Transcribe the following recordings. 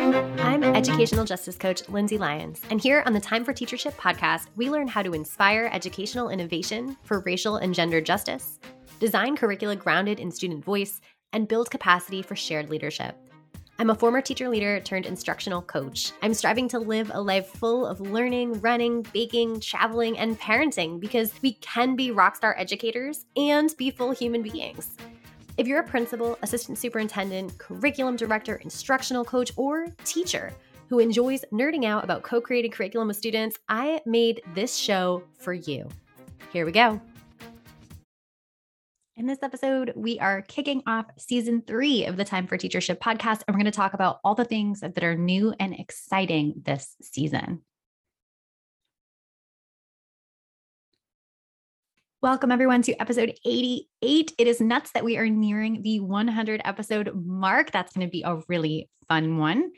I'm educational justice coach Lindsay Lyons, and here on the Time for Teachership podcast, we learn how to inspire educational innovation for racial and gender justice, design curricula grounded in student voice, and build capacity for shared leadership. I'm a former teacher leader turned instructional coach. I'm striving to live a life full of learning, running, baking, traveling, and parenting because we can be rockstar educators and be full human beings. If you're a principal, assistant superintendent, curriculum director, instructional coach, or teacher who enjoys nerding out about co created curriculum with students, I made this show for you. Here we go. In this episode, we are kicking off season three of the Time for Teachership podcast, and we're going to talk about all the things that are new and exciting this season. Welcome, everyone, to episode 88. It is nuts that we are nearing the 100 episode mark. That's going to be a really fun one.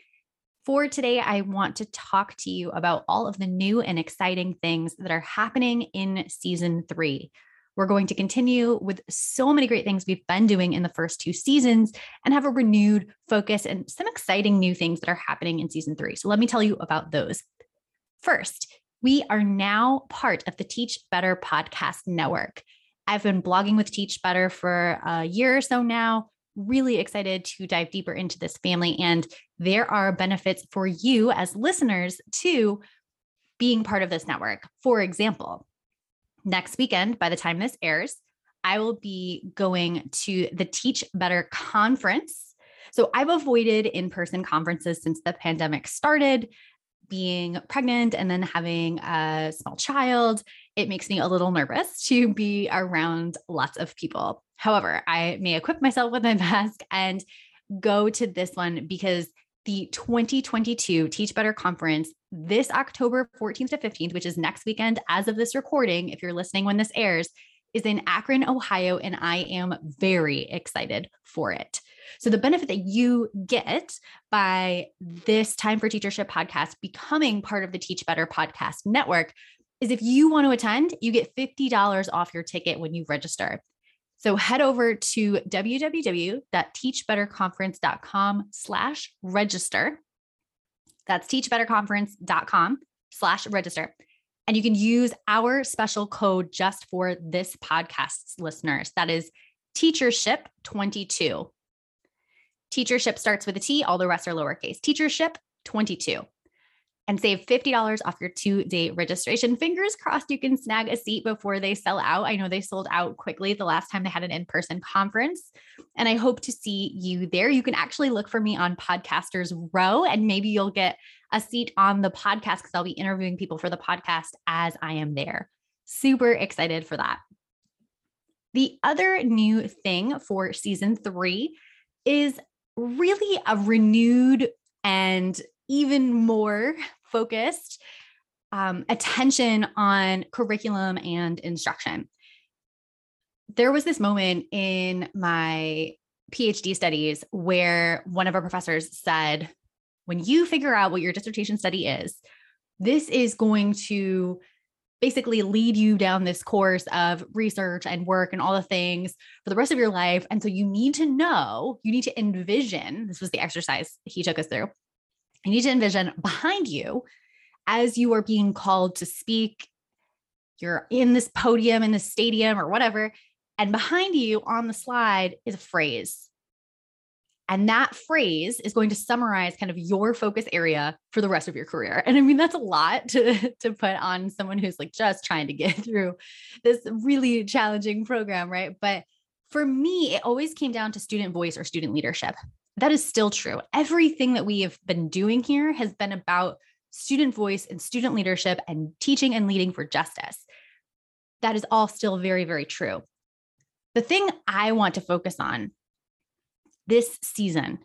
For today, I want to talk to you about all of the new and exciting things that are happening in season three. We're going to continue with so many great things we've been doing in the first two seasons and have a renewed focus and some exciting new things that are happening in season three. So, let me tell you about those. First, we are now part of the Teach Better podcast network. I've been blogging with Teach Better for a year or so now. Really excited to dive deeper into this family. And there are benefits for you as listeners to being part of this network. For example, next weekend, by the time this airs, I will be going to the Teach Better conference. So I've avoided in person conferences since the pandemic started being pregnant and then having a small child, it makes me a little nervous to be around lots of people. However, I may equip myself with my mask and go to this one because the 2022 Teach Better Conference this October 14th to 15th, which is next weekend as of this recording, if you're listening when this airs, is in Akron, Ohio, and I am very excited for it. So, the benefit that you get by this Time for Teachership podcast becoming part of the Teach Better podcast network is if you want to attend, you get $50 off your ticket when you register. So head over to www.teachbetterconference.com slash register. That's teachbetterconference.com slash register. And you can use our special code just for this podcast's listeners. That is teachership 22. Teachership starts with a T, all the rest are lowercase. Teachership 22 and save $50 off your two day registration. Fingers crossed you can snag a seat before they sell out. I know they sold out quickly the last time they had an in person conference, and I hope to see you there. You can actually look for me on Podcasters Row, and maybe you'll get a seat on the podcast because I'll be interviewing people for the podcast as I am there. Super excited for that. The other new thing for season three is really a renewed and even more focused um, attention on curriculum and instruction. There was this moment in my PhD studies where one of our professors said, when you figure out what your dissertation study is, this is going to basically lead you down this course of research and work and all the things for the rest of your life. And so you need to know, you need to envision this was the exercise he took us through. You need to envision behind you as you are being called to speak. You're in this podium in the stadium or whatever. And behind you on the slide is a phrase and that phrase is going to summarize kind of your focus area for the rest of your career. And I mean, that's a lot to, to put on someone who's like just trying to get through this really challenging program, right? But for me, it always came down to student voice or student leadership. That is still true. Everything that we have been doing here has been about student voice and student leadership and teaching and leading for justice. That is all still very, very true. The thing I want to focus on this season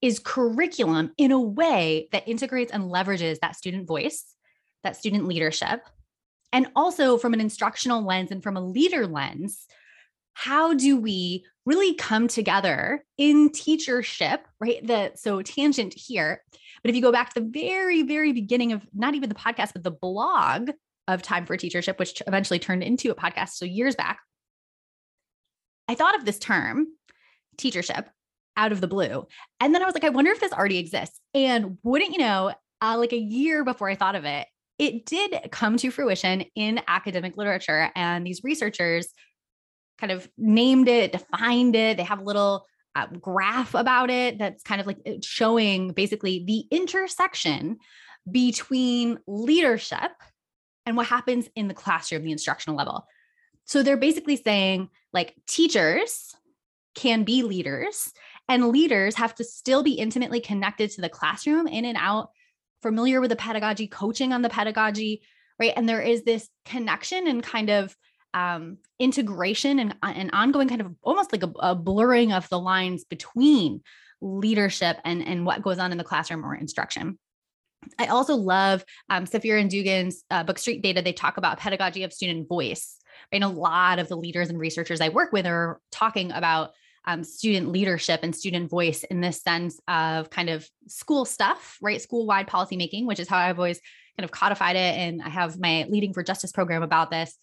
is curriculum in a way that integrates and leverages that student voice, that student leadership, and also from an instructional lens and from a leader lens. How do we really come together in teachership, right? The so tangent here, but if you go back to the very, very beginning of not even the podcast, but the blog of Time for Teachership, which eventually turned into a podcast, so years back, I thought of this term, teachership, out of the blue. And then I was like, I wonder if this already exists. And wouldn't you know, uh, like a year before I thought of it, it did come to fruition in academic literature. And these researchers kind of named it, defined it. They have a little uh, graph about it that's kind of like uh, showing basically the intersection between leadership and what happens in the classroom, the instructional level. So they're basically saying like teachers can be leaders and leaders have to still be intimately connected to the classroom in and out, familiar with the pedagogy, coaching on the pedagogy, right? And there is this connection and kind of um, integration and an ongoing kind of almost like a, a blurring of the lines between leadership and, and what goes on in the classroom or instruction. I also love um, Safir and Dugan's uh, book Street Data. They talk about pedagogy of student voice. And a lot of the leaders and researchers I work with are talking about um, student leadership and student voice in this sense of kind of school stuff, right? School wide policymaking, which is how I've always kind of codified it. And I have my Leading for Justice program about this.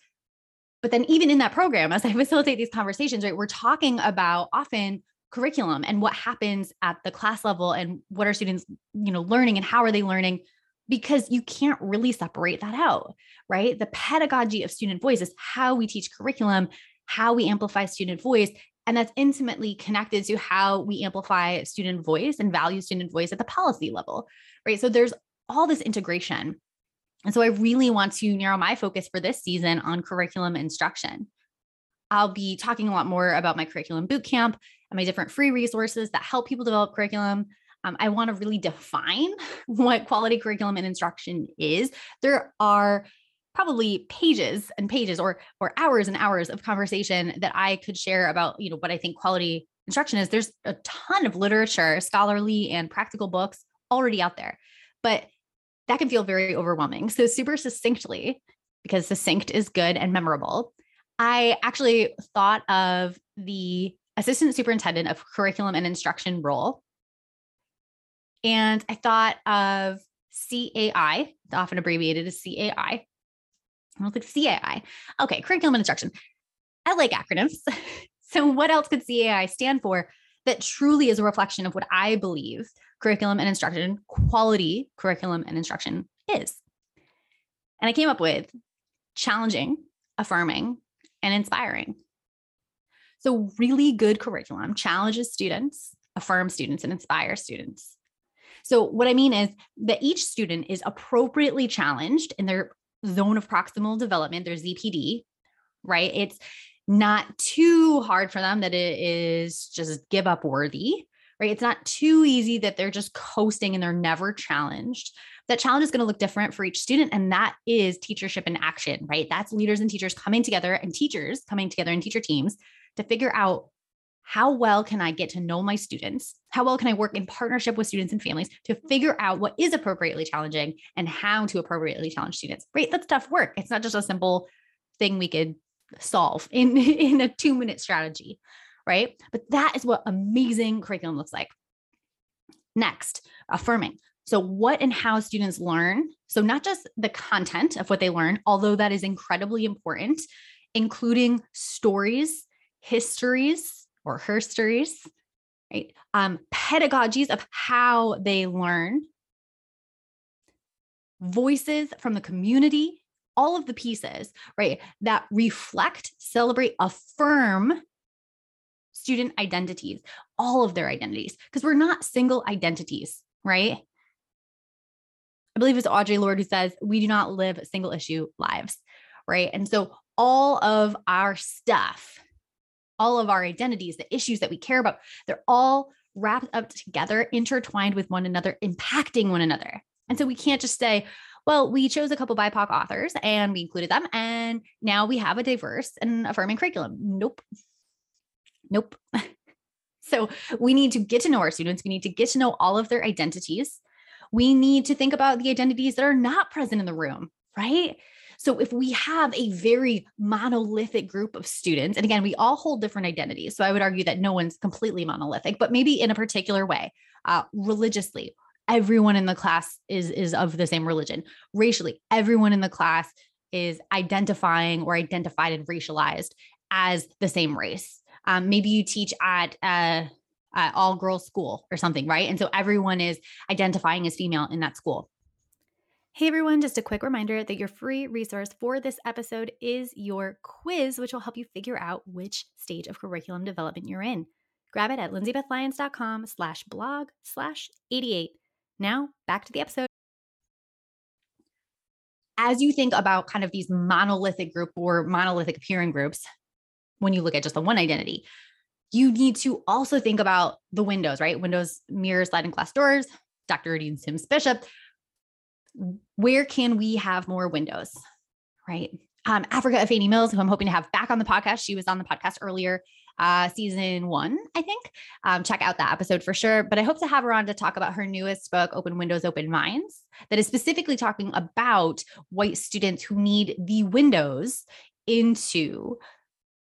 But then, even in that program, as I facilitate these conversations, right, we're talking about often curriculum and what happens at the class level and what are students you know learning and how are they learning because you can't really separate that out right the pedagogy of student voice is how we teach curriculum how we amplify student voice and that's intimately connected to how we amplify student voice and value student voice at the policy level right so there's all this integration and so i really want to narrow my focus for this season on curriculum instruction I'll be talking a lot more about my curriculum bootcamp and my different free resources that help people develop curriculum. Um, I want to really define what quality curriculum and instruction is. There are probably pages and pages or or hours and hours of conversation that I could share about, you know, what I think quality instruction is. There's a ton of literature, scholarly and practical books already out there. But that can feel very overwhelming. So super succinctly, because succinct is good and memorable, I actually thought of the assistant superintendent of curriculum and instruction role. And I thought of CAI, often abbreviated as CAI. I was like, CAI. Okay, curriculum and instruction. I like acronyms. so, what else could CAI stand for that truly is a reflection of what I believe curriculum and instruction, quality curriculum and instruction is? And I came up with challenging, affirming, and inspiring. So, really good curriculum challenges students, affirms students, and inspires students. So, what I mean is that each student is appropriately challenged in their zone of proximal development, their ZPD, right? It's not too hard for them that it is just give up worthy, right? It's not too easy that they're just coasting and they're never challenged that challenge is going to look different for each student. And that is teachership in action, right? That's leaders and teachers coming together and teachers coming together in teacher teams to figure out how well can I get to know my students? How well can I work in partnership with students and families to figure out what is appropriately challenging and how to appropriately challenge students? Right? That's tough work. It's not just a simple thing we could solve in, in a two minute strategy, right? But that is what amazing curriculum looks like. Next, affirming. So, what and how students learn. So, not just the content of what they learn, although that is incredibly important, including stories, histories, or herstories, right? Um, pedagogies of how they learn, voices from the community, all of the pieces, right, that reflect, celebrate, affirm student identities, all of their identities, because we're not single identities, right? I believe it's Audre Lorde who says, we do not live single issue lives, right? And so all of our stuff, all of our identities, the issues that we care about, they're all wrapped up together, intertwined with one another, impacting one another. And so we can't just say, well, we chose a couple BIPOC authors and we included them, and now we have a diverse and affirming curriculum. Nope. Nope. so we need to get to know our students. We need to get to know all of their identities we need to think about the identities that are not present in the room, right? So if we have a very monolithic group of students, and again, we all hold different identities. So I would argue that no one's completely monolithic, but maybe in a particular way, uh, religiously, everyone in the class is is of the same religion. Racially, everyone in the class is identifying or identified and racialized as the same race. Um, maybe you teach at uh, uh, all girls school or something, right? And so everyone is identifying as female in that school. Hey everyone, just a quick reminder that your free resource for this episode is your quiz, which will help you figure out which stage of curriculum development you're in. Grab it at lindsaybethlyons.com slash blog slash 88. Now back to the episode. As you think about kind of these monolithic group or monolithic appearing groups, when you look at just the one identity, you need to also think about the windows, right? Windows, mirrors, sliding glass doors, Dr. Rudine Sims Bishop. Where can we have more windows, right? Um, Afrika Afeni Mills, who I'm hoping to have back on the podcast. She was on the podcast earlier, uh, season one, I think. Um, check out that episode for sure. But I hope to have her on to talk about her newest book, Open Windows, Open Minds, that is specifically talking about white students who need the windows into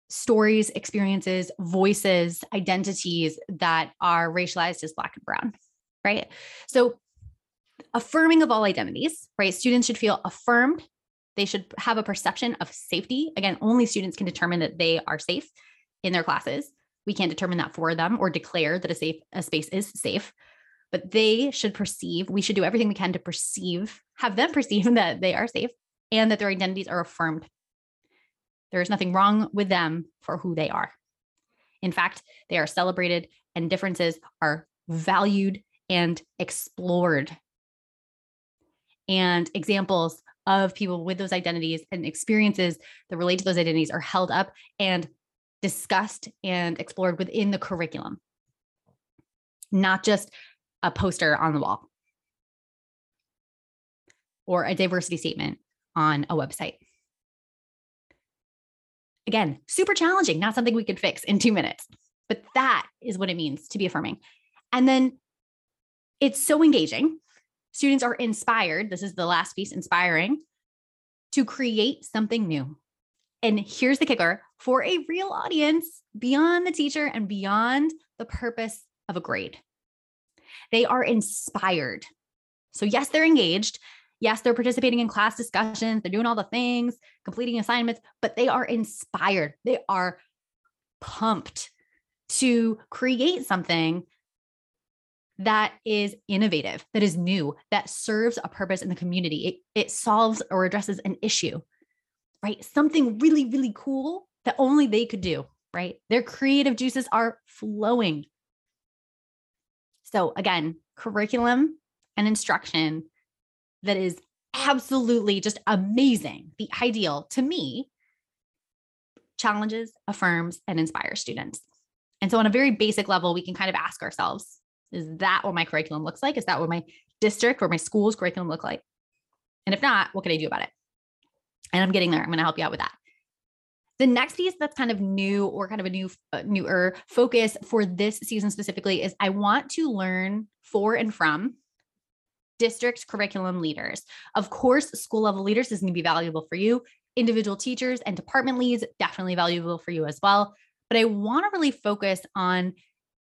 stories, experiences, voices, identities that are racialized as Black and Brown, right? So, affirming of all identities, right? Students should feel affirmed. They should have a perception of safety. Again, only students can determine that they are safe in their classes. We can't determine that for them or declare that a safe a space is safe, but they should perceive, we should do everything we can to perceive, have them perceive that they are safe and that their identities are affirmed there is nothing wrong with them for who they are. In fact, they are celebrated and differences are valued and explored. And examples of people with those identities and experiences that relate to those identities are held up and discussed and explored within the curriculum, not just a poster on the wall or a diversity statement on a website. Again, super challenging, not something we could fix in two minutes, but that is what it means to be affirming. And then it's so engaging. Students are inspired. This is the last piece inspiring to create something new. And here's the kicker for a real audience beyond the teacher and beyond the purpose of a grade. They are inspired. So, yes, they're engaged. Yes, they're participating in class discussions, they're doing all the things, completing assignments, but they are inspired. They are pumped to create something that is innovative, that is new, that serves a purpose in the community. It, it solves or addresses an issue, right? Something really, really cool that only they could do, right? Their creative juices are flowing. So, again, curriculum and instruction that is absolutely just amazing, the ideal to me, challenges, affirms, and inspires students. And so, on a very basic level, we can kind of ask ourselves is that what my curriculum looks like? Is that what my district or my school's curriculum look like? And if not, what can I do about it? And I'm getting there. I'm going to help you out with that. The next piece that's kind of new or kind of a new uh, newer focus for this season specifically is I want to learn for and from district curriculum leaders. Of course, school level leaders is going to be valuable for you. Individual teachers and department leads, definitely valuable for you as well. But I want to really focus on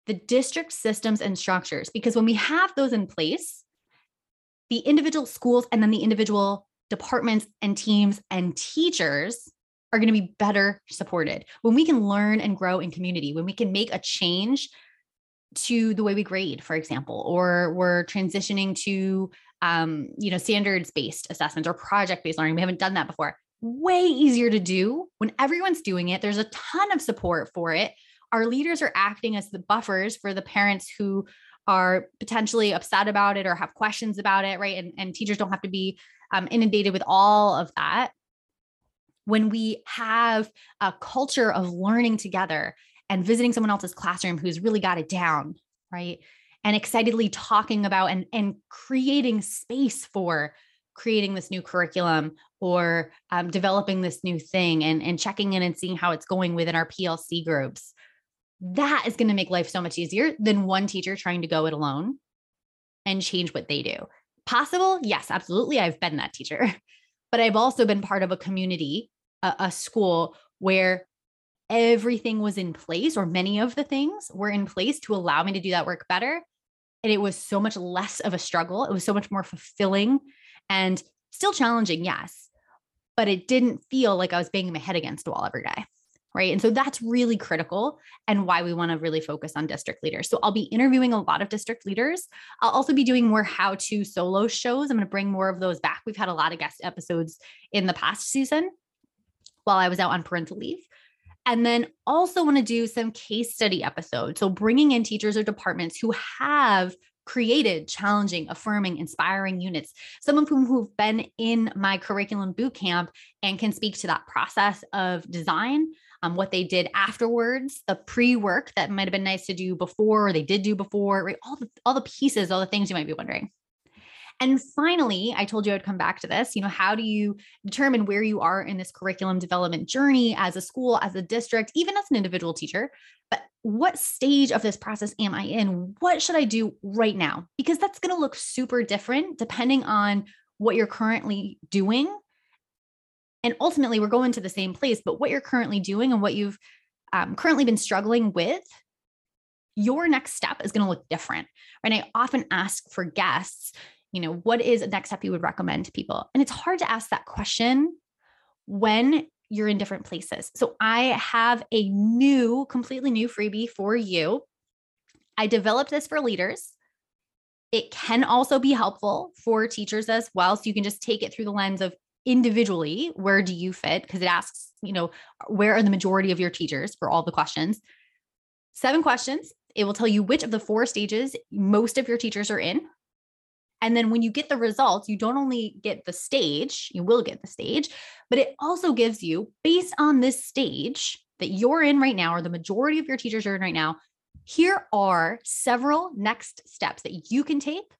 the district systems and structures because when we have those in place, the individual schools and then the individual departments and teams and teachers are going to be better supported. When we can learn and grow in community, when we can make a change to the way we grade, for example, or we're transitioning to um, you know, standards based assessments or project based learning. We haven't done that before. Way easier to do when everyone's doing it. There's a ton of support for it. Our leaders are acting as the buffers for the parents who are potentially upset about it or have questions about it, right? And, and teachers don't have to be um, inundated with all of that. When we have a culture of learning together and visiting someone else's classroom who's really got it down, right? And excitedly talking about and, and creating space for creating this new curriculum or um, developing this new thing and, and checking in and seeing how it's going within our PLC groups. That is going to make life so much easier than one teacher trying to go it alone and change what they do. Possible? Yes, absolutely. I've been that teacher, but I've also been part of a community, a, a school where everything was in place, or many of the things were in place to allow me to do that work better. And it was so much less of a struggle. It was so much more fulfilling and still challenging, yes, but it didn't feel like I was banging my head against a wall every day. Right? And so that's really critical and why we want to really focus on district leaders. So I'll be interviewing a lot of district leaders. I'll also be doing more how to solo shows. I'm going to bring more of those back. We've had a lot of guest episodes in the past season while I was out on parental leave. And then also want to do some case study episodes. So bringing in teachers or departments who have created challenging, affirming, inspiring units, some of whom who've been in my curriculum boot camp and can speak to that process of design, um, what they did afterwards, the pre-work that might have been nice to do before, or they did do before, right? All the all the pieces, all the things you might be wondering. And finally, I told you I'd come back to this. You know, how do you determine where you are in this curriculum development journey as a school, as a district, even as an individual teacher? But what stage of this process am I in? What should I do right now? Because that's going to look super different depending on what you're currently doing. And ultimately, we're going to the same place, but what you're currently doing and what you've um, currently been struggling with your next step is going to look different. Right. I often ask for guests, you know, what is a next step you would recommend to people? And it's hard to ask that question when you're in different places. So I have a new, completely new freebie for you. I developed this for leaders. It can also be helpful for teachers as well. So you can just take it through the lens of individually, where do you fit? Because it asks, you know, where are the majority of your teachers for all the questions? Seven questions. It will tell you which of the four stages most of your teachers are in. And then when you get the results, you don't only get the stage, you will get the stage, but it also gives you, based on this stage that you're in right now, or the majority of your teachers are in right now, here are several next steps that you can take,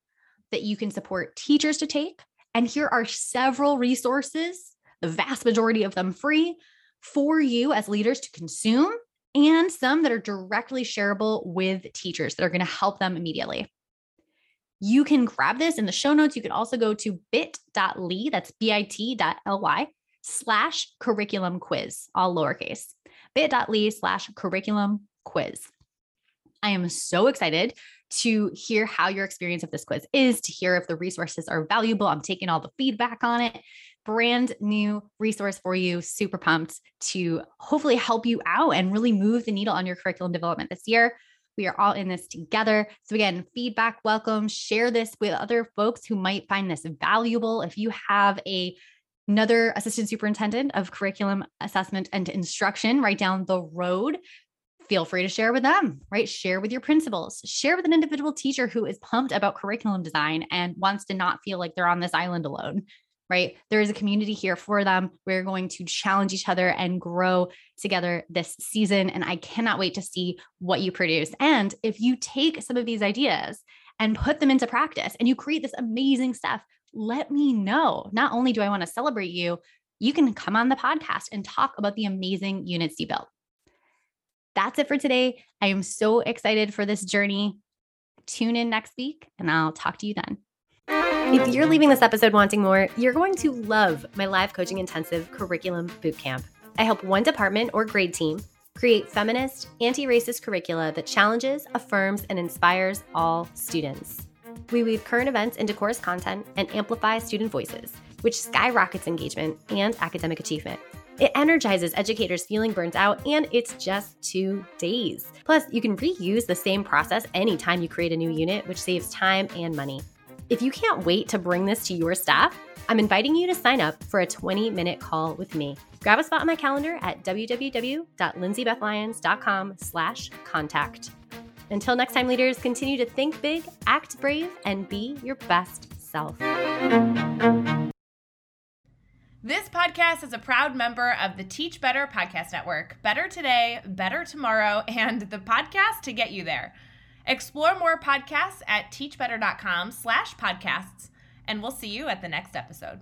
that you can support teachers to take. And here are several resources, the vast majority of them free for you as leaders to consume, and some that are directly shareable with teachers that are going to help them immediately. You can grab this in the show notes. You can also go to bit.ly, that's bit.ly slash curriculum quiz, all lowercase, bit.ly slash curriculum quiz. I am so excited to hear how your experience of this quiz is, to hear if the resources are valuable. I'm taking all the feedback on it. Brand new resource for you. Super pumped to hopefully help you out and really move the needle on your curriculum development this year. We are all in this together. So, again, feedback welcome. Share this with other folks who might find this valuable. If you have a another assistant superintendent of curriculum assessment and instruction right down the road feel free to share with them right share with your principals share with an individual teacher who is pumped about curriculum design and wants to not feel like they're on this island alone right? There is a community here for them. We're going to challenge each other and grow together this season. And I cannot wait to see what you produce. And if you take some of these ideas and put them into practice and you create this amazing stuff, let me know. Not only do I want to celebrate you, you can come on the podcast and talk about the amazing units you built. That's it for today. I am so excited for this journey. Tune in next week, and I'll talk to you then. If you're leaving this episode wanting more, you're going to love my live coaching intensive curriculum bootcamp. I help one department or grade team create feminist, anti racist curricula that challenges, affirms, and inspires all students. We weave current events into course content and amplify student voices, which skyrockets engagement and academic achievement. It energizes educators feeling burnt out, and it's just two days. Plus, you can reuse the same process anytime you create a new unit, which saves time and money. If you can't wait to bring this to your staff, I'm inviting you to sign up for a 20 minute call with me. Grab a spot on my calendar at www.lindsay.bethlyons.com slash contact. Until next time, leaders, continue to think big, act brave, and be your best self. This podcast is a proud member of the Teach Better Podcast Network. Better today, better tomorrow, and the podcast to get you there. Explore more podcasts at teachbetter.com slash podcasts, and we'll see you at the next episode.